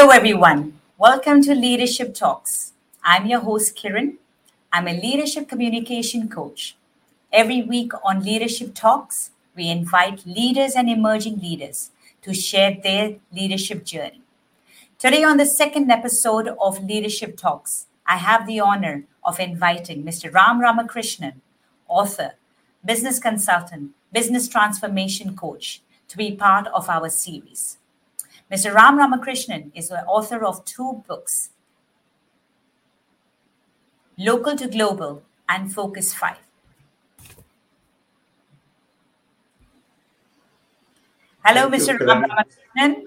Hello, everyone. Welcome to Leadership Talks. I'm your host, Kiran. I'm a leadership communication coach. Every week on Leadership Talks, we invite leaders and emerging leaders to share their leadership journey. Today, on the second episode of Leadership Talks, I have the honor of inviting Mr. Ram Ramakrishnan, author, business consultant, business transformation coach, to be part of our series. Mr. Ram Ramakrishnan is the author of two books Local to Global and Focus 5. Hello, Thank you, Mr. Ram Ramakrishnan.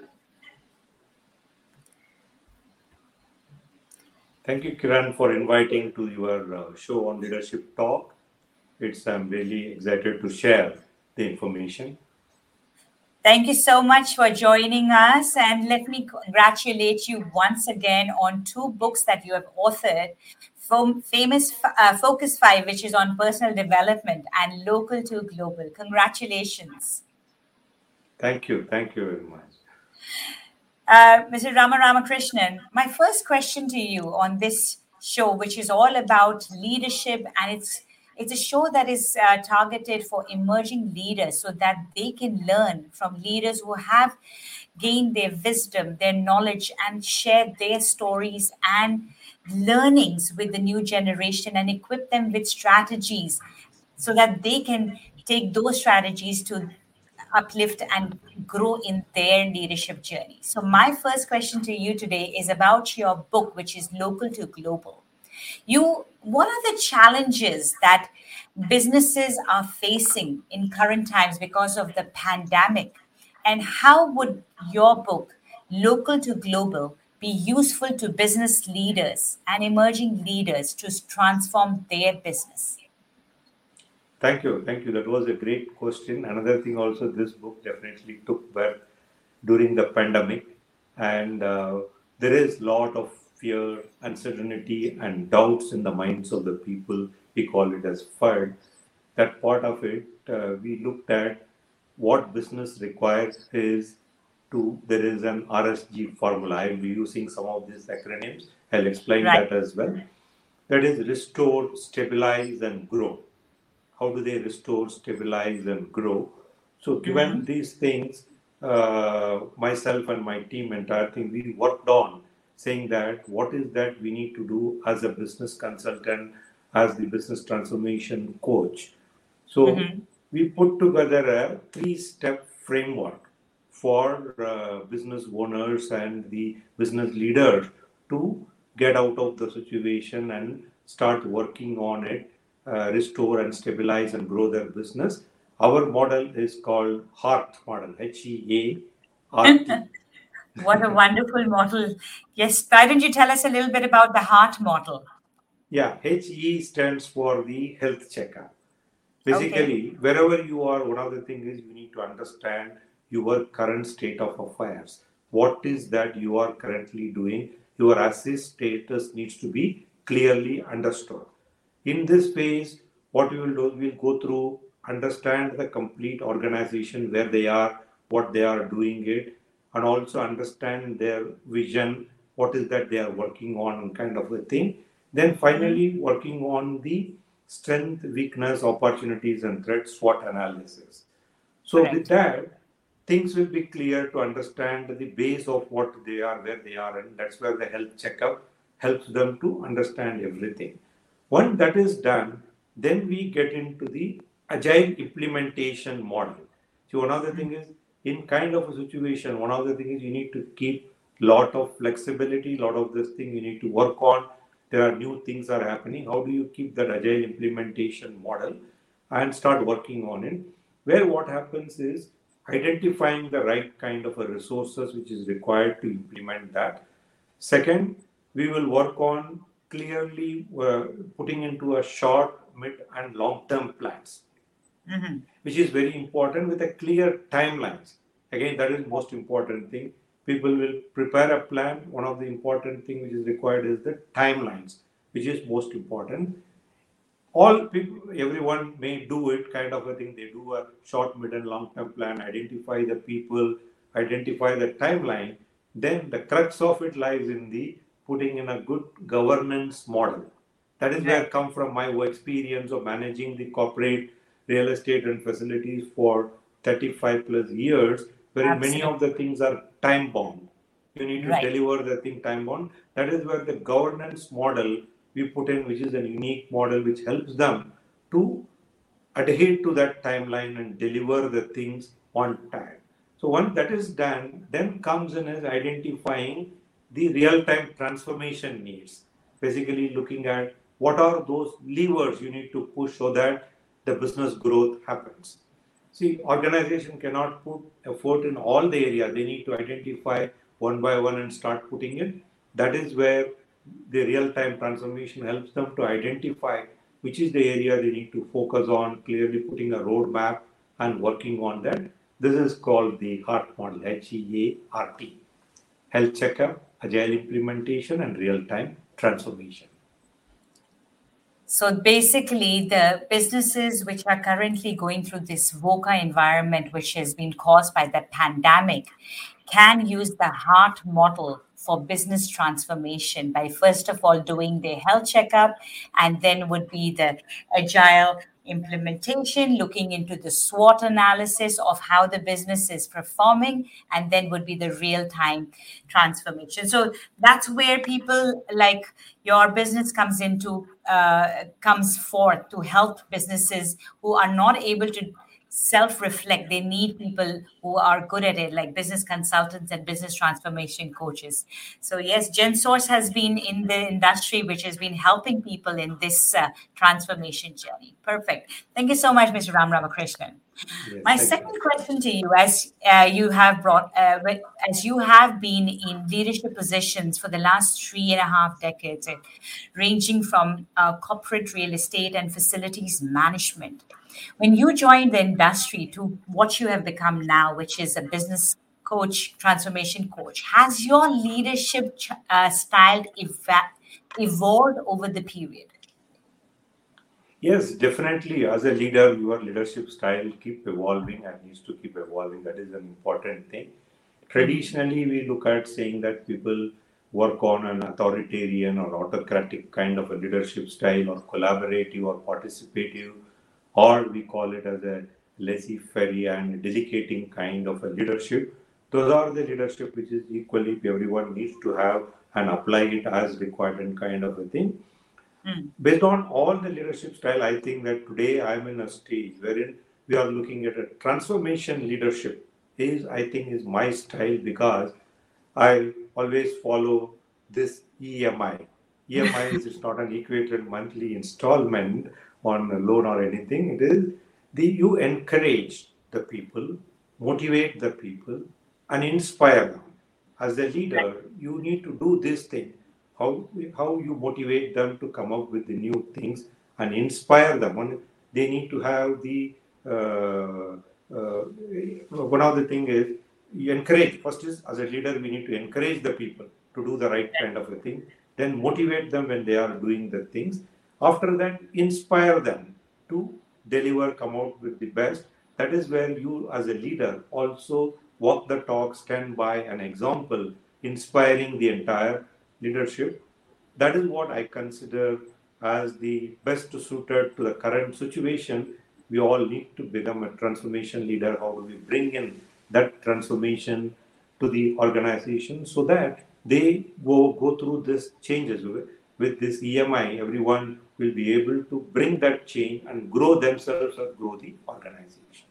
Thank you, Kiran, for inviting to your uh, show on leadership talk. It's I'm really excited to share the information. Thank you so much for joining us. And let me congratulate you once again on two books that you have authored Famous uh, Focus 5, which is on personal development, and Local to Global. Congratulations. Thank you, thank you very much. Uh, Mr. Rama Ramakrishnan, my first question to you on this show, which is all about leadership, and it's it's a show that is uh, targeted for emerging leaders so that they can learn from leaders who have gained their wisdom, their knowledge, and share their stories and learnings with the new generation and equip them with strategies so that they can take those strategies to uplift and grow in their leadership journey. So, my first question to you today is about your book, which is Local to Global. You, what are the challenges that businesses are facing in current times because of the pandemic? And how would your book, Local to Global, be useful to business leaders and emerging leaders to transform their business? Thank you, thank you. That was a great question. Another thing, also, this book definitely took birth during the pandemic, and uh, there is a lot of fear, uncertainty, and doubts in the minds of the people. We call it as FUD. That part of it, uh, we looked at what business requires is to there is an RSG formula. I will be using some of these acronyms. I'll explain Right. that as well. That is restore, stabilize, and grow. How do they restore, stabilize, and grow? So, given these things, uh, myself and my team, entire thing, we worked on saying that what is that we need to do as a business consultant, as the business transformation coach. So, Mhm. we put together a three step framework for uh, business owners and the business leaders to get out of the situation and start working on it, uh, restore and stabilize and grow their business. Our model is called HEART model, H E A R T. What a wonderful model. Yes, why don't you tell us a little bit about the heart model? Yeah, HE stands for the health checkup. Basically, wherever you are, one of the things is you need to understand your current state of affairs. What is that you are currently doing? Your assist status needs to be clearly understood. In this phase, what we will do, we'll go through, understand the complete organization, where they are, what they are doing it, and also understand their vision, what is that they are working on, kind of a thing. Then finally, working on the strength, weakness, opportunities, and threats SWOT analysis. So Correct. with that, things will be clear to understand the base of what they are, where they are, and that's where the health checkup helps them to understand everything. Once that is done, then we get into the agile implementation model. So one of the thing hmm. is in kind of a situation, one of the things you need to keep lot of flexibility, lot of this thing you need to work on. There are new things are happening. How do you keep that agile implementation model and start working on it? Where what happens is identifying the right kind of resources which is required to implement that. Second, we will work on clearly uh, putting into a short, mid, and long-term plans, Mhm. which is very important with a clear timelines. Again, that is most important thing. People will prepare a plan. One of the important thing which is required is the timelines, which is most important all people everyone may do it kind of a thing they do a short mid and long term plan identify the people identify the timeline then the crux of it lies in the putting in a good governance model. That is where I come from my experience of managing the corporate real estate and facilities for 35 plus years, where Absolutely. many of the things are time bound. You need to right. deliver the thing time bound. That is where the governance model we put in, which is a unique model which helps them to adhere to that timeline and deliver the things on time. So once that is done, then comes in as identifying the real-time transformation needs. Basically looking at what are those levers you need to push so that the business growth happens. See, organization cannot put effort in all the areas. They need to identify one by one and start putting it. That is where the real-time transformation helps them to identify which is the area they need to focus on, clearly putting a roadmap and working on that. This is called the HEART model, H-E-A-R-T. Health checkup, agile implementation, and real-time transformation. So basically, the businesses which are currently going through this VUCA environment, which has been caused by the pandemic, can use the heart model for business transformation by first of all doing their health checkup and then would be the agile implementation, looking into the SWOT analysis of how the business is performing, and then would be the real time transformation. So that's where people like your business comes into uh, comes forth to help businesses who are not able to self reflect. They need people who are good at it, like business consultants and business transformation coaches. So, yes, GenSource has been in the industry, which has been helping people in this uh, transformation journey. Perfect. Thank you so much, Mr. Ram Ramakrishnan. Yes, My second you. question to you, as uh, you have brought, uh, as you have been in leadership positions for the last three and a half decades, ranging from uh, corporate real estate and facilities management when you joined the industry to what you have become now, which is a business coach, transformation coach, has your leadership uh, style ev- evolved over the period? Yes, definitely. As a leader, your leadership style keep evolving and needs to keep evolving. That is an important thing. Traditionally, we look at saying that people work on an authoritarian or autocratic kind of a leadership style or collaborative or participative or we call it as a laissez-faire and delegating kind of a leadership. Those are the leadership which is equally everyone needs to have and apply it as required and kind of a thing. Mm. Based on all the leadership style, I think that today I'm in a stage wherein we are looking at a transformation leadership is I think is my style because I always follow this EMI. EMI is not an equated monthly installment on a loan or anything. It is the you encourage the people, motivate the people, and inspire them. As a leader, you need to do this thing. How how you motivate them to come up with the new things and inspire them. They need to have the uh, uh, one of the thing is you encourage. First is as a leader, we need to encourage the people to do the right kind of a thing. Then motivate them when they are doing the things after that, inspire them to deliver, come out with the best. That is where you, as a leader, also walk the talk, stand by an example, inspiring the entire leadership. That is what I consider as the best suited to the current situation. We all need to become a transformation leader. How do we bring in that transformation to the organization so that they go, go through this changes with this EMI, everyone will be able to bring that change and grow themselves or grow the organization.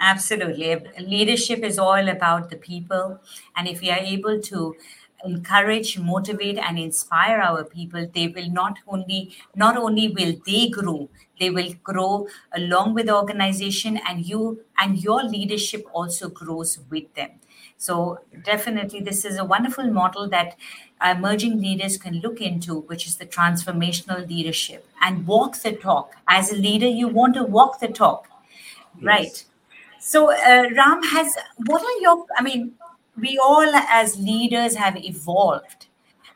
Absolutely. Leadership is all about the people. And if we are able to encourage motivate and inspire our people they will not only not only will they grow they will grow along with the organization and you and your leadership also grows with them so definitely this is a wonderful model that emerging leaders can look into, which is the transformational leadership and walk the talk. As a leader, you want to walk the talk, yes. right? So, uh, Ram has, what are your, I mean, we all as leaders have evolved.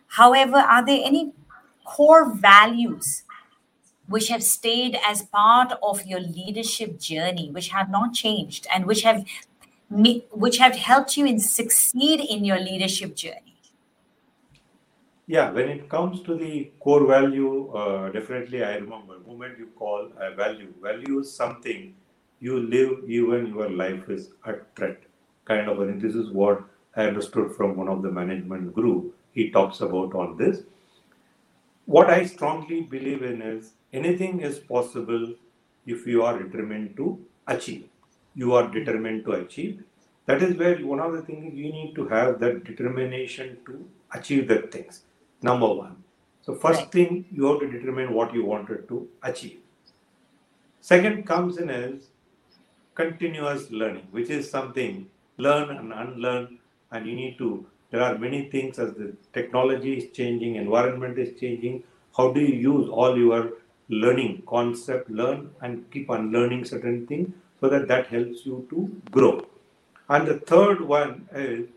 However, are there any core values which have stayed as part of your leadership journey, which have not changed and which have which have helped you in succeed in your leadership journey? Yeah, when it comes to the core value, uh, definitely I remember moment you call a value. Value is something you live even your life is at threat. Kind of, and this is what I understood from one of the management group. He talks about on this. What I strongly believe in is anything is possible if you are determined to achieve. You are determined to achieve. That is where one of the things you need to have that determination to achieve the things. Number one. So first thing you have to determine what you wanted to achieve. Second comes in as continuous learning, which is something learn and unlearn, and you need to. There are many things as the technology is changing, environment is changing. How do you use all your learning concept, learn and keep on learning certain things so that that helps you to grow. And the third one is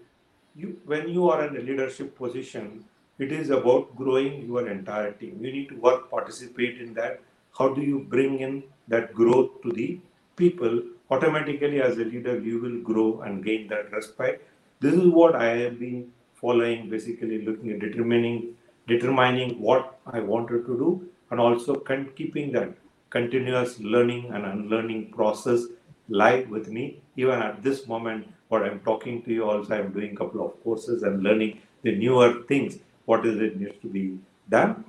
you, when you are in a leadership position, it is about growing your entire team. You need to work, participate in that. How do you bring in that growth to the people? Automatically, as a leader, you will grow and gain that respect. This is what I have been following, basically looking at determining determining what I wanted to do and also con- keeping that continuous learning and unlearning process live with me. Even at this moment, what I'm talking to you also, I'm doing a couple of courses and learning the newer things. What is it needs to be done?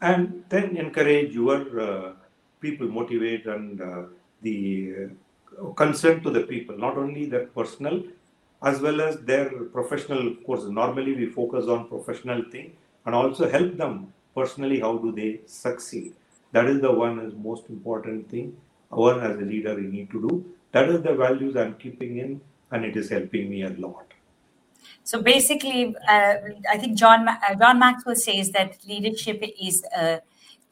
And then encourage your uh, people, motivate and uh, the concern to the people, not only their personal as well as their professional courses. Normally, we focus on professional thing and also help them personally how do they succeed. That is the one is most important thing one as a leader we need to do. That is the values i'm keeping in and it is helping me a lot. So basically uh, i think john uh, john maxwell says that leadership is a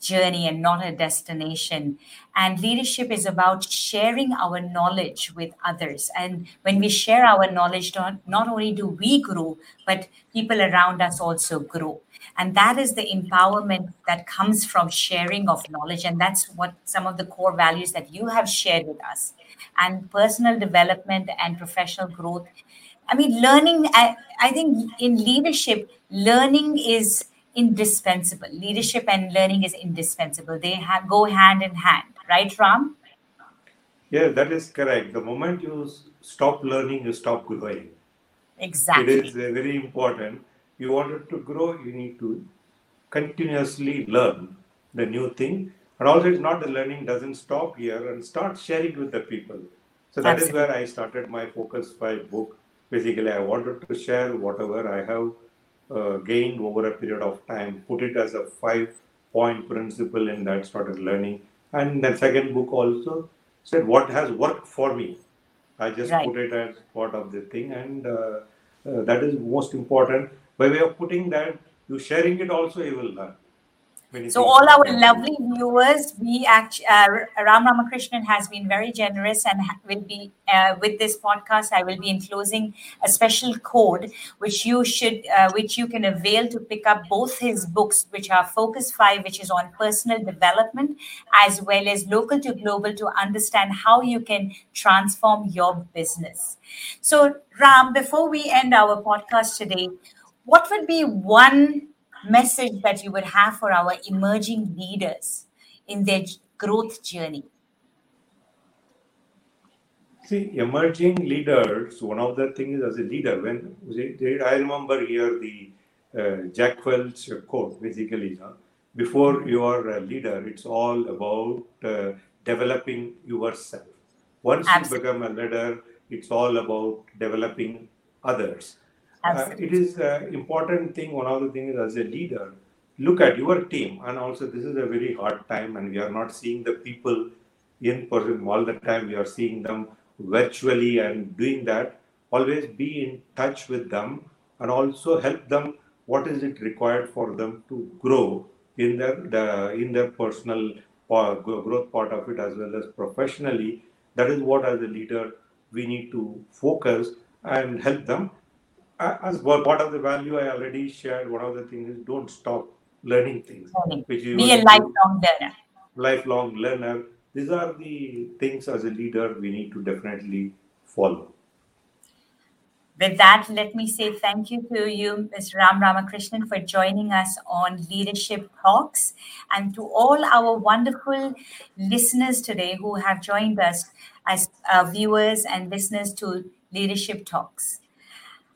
journey and not a destination. And leadership is about sharing our knowledge with others. And when we share our knowledge, not, only do we grow, but people around us also grow. And that is the empowerment that comes from sharing of knowledge. And that's what some of the core values that you have shared with us. And personal development and professional growth. I mean, learning, I, I think in leadership, learning is indispensable. Leadership and learning is indispensable. They have, go hand in hand, right, Ram? Yeah, that is correct. The moment you stop learning, you stop growing. Exactly. It is uh, very important. You wanted to grow, you need to continuously learn the new thing. And also, it's not the learning doesn't stop here and start sharing with the people. So that Absolutely. is where I started my Focus 5 book. Basically, I wanted to share whatever I have uh, gained over a period of time, put it as a five point principle in that started learning. And the second book also said what has worked for me. I just right. put it as part of the thing, and uh, uh, that is most important. By way of putting that, you sharing it also, you will learn. So all our lovely viewers, we actually uh, Ram Ramakrishnan has been very generous and will be uh, with this podcast. I will be enclosing a special code which you should, uh, which you can avail to pick up both his books, which are Focus Five, which is on personal development, as well as Local to Global, to understand how you can transform your business. So Ram, before we end our podcast today, what would be one message that you would have for our emerging leaders in their growth journey? See, emerging leaders, one of the things as a leader, when I remember here the uh, Jack Welch quote basically, before you are a leader, it's all about uh, developing yourself. Once Absolutely. you become a leader, it's all about developing others. Uh, it is an important thing. One of the things as a leader, look at your team. And also, this is a very hard time, and we are not seeing the people in person all the time. We are seeing them virtually and doing that. Always be in touch with them and also help them. What is it required for them to grow in their the, in their personal growth part of it as well as professionally? That is what, as a leader, we need to focus and help them as part of the value I already shared, one of the things is don't stop learning things. Learning. Which Be a lifelong learner. Lifelong learner. These are the things as a leader we need to definitely follow. with that, let me say thank you to you, Ms. Ram Ramakrishnan, for joining us on Leadership Talks, and to all our wonderful listeners today who have joined us as uh, viewers and listeners to Leadership Talks.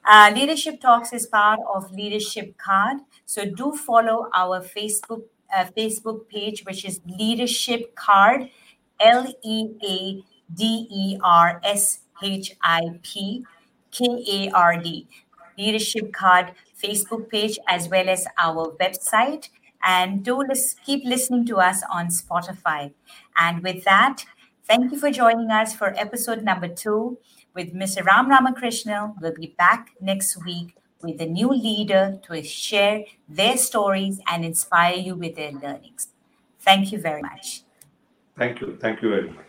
Uh, Leadership Talks is part of Leadership Kard, so do follow our Facebook uh, Facebook page, which is Leadership Kard, L E A D E R S H I P K A R D. Leadership Kard Facebook page as well as our website. And do lis- keep listening to us on Spotify. And with that, thank you for joining us for episode number two with Mr. Ram Ramakrishnan. We'll be back next week with a new leader to share their stories and inspire you with their learnings. Thank you very much. Thank you. Thank you very much.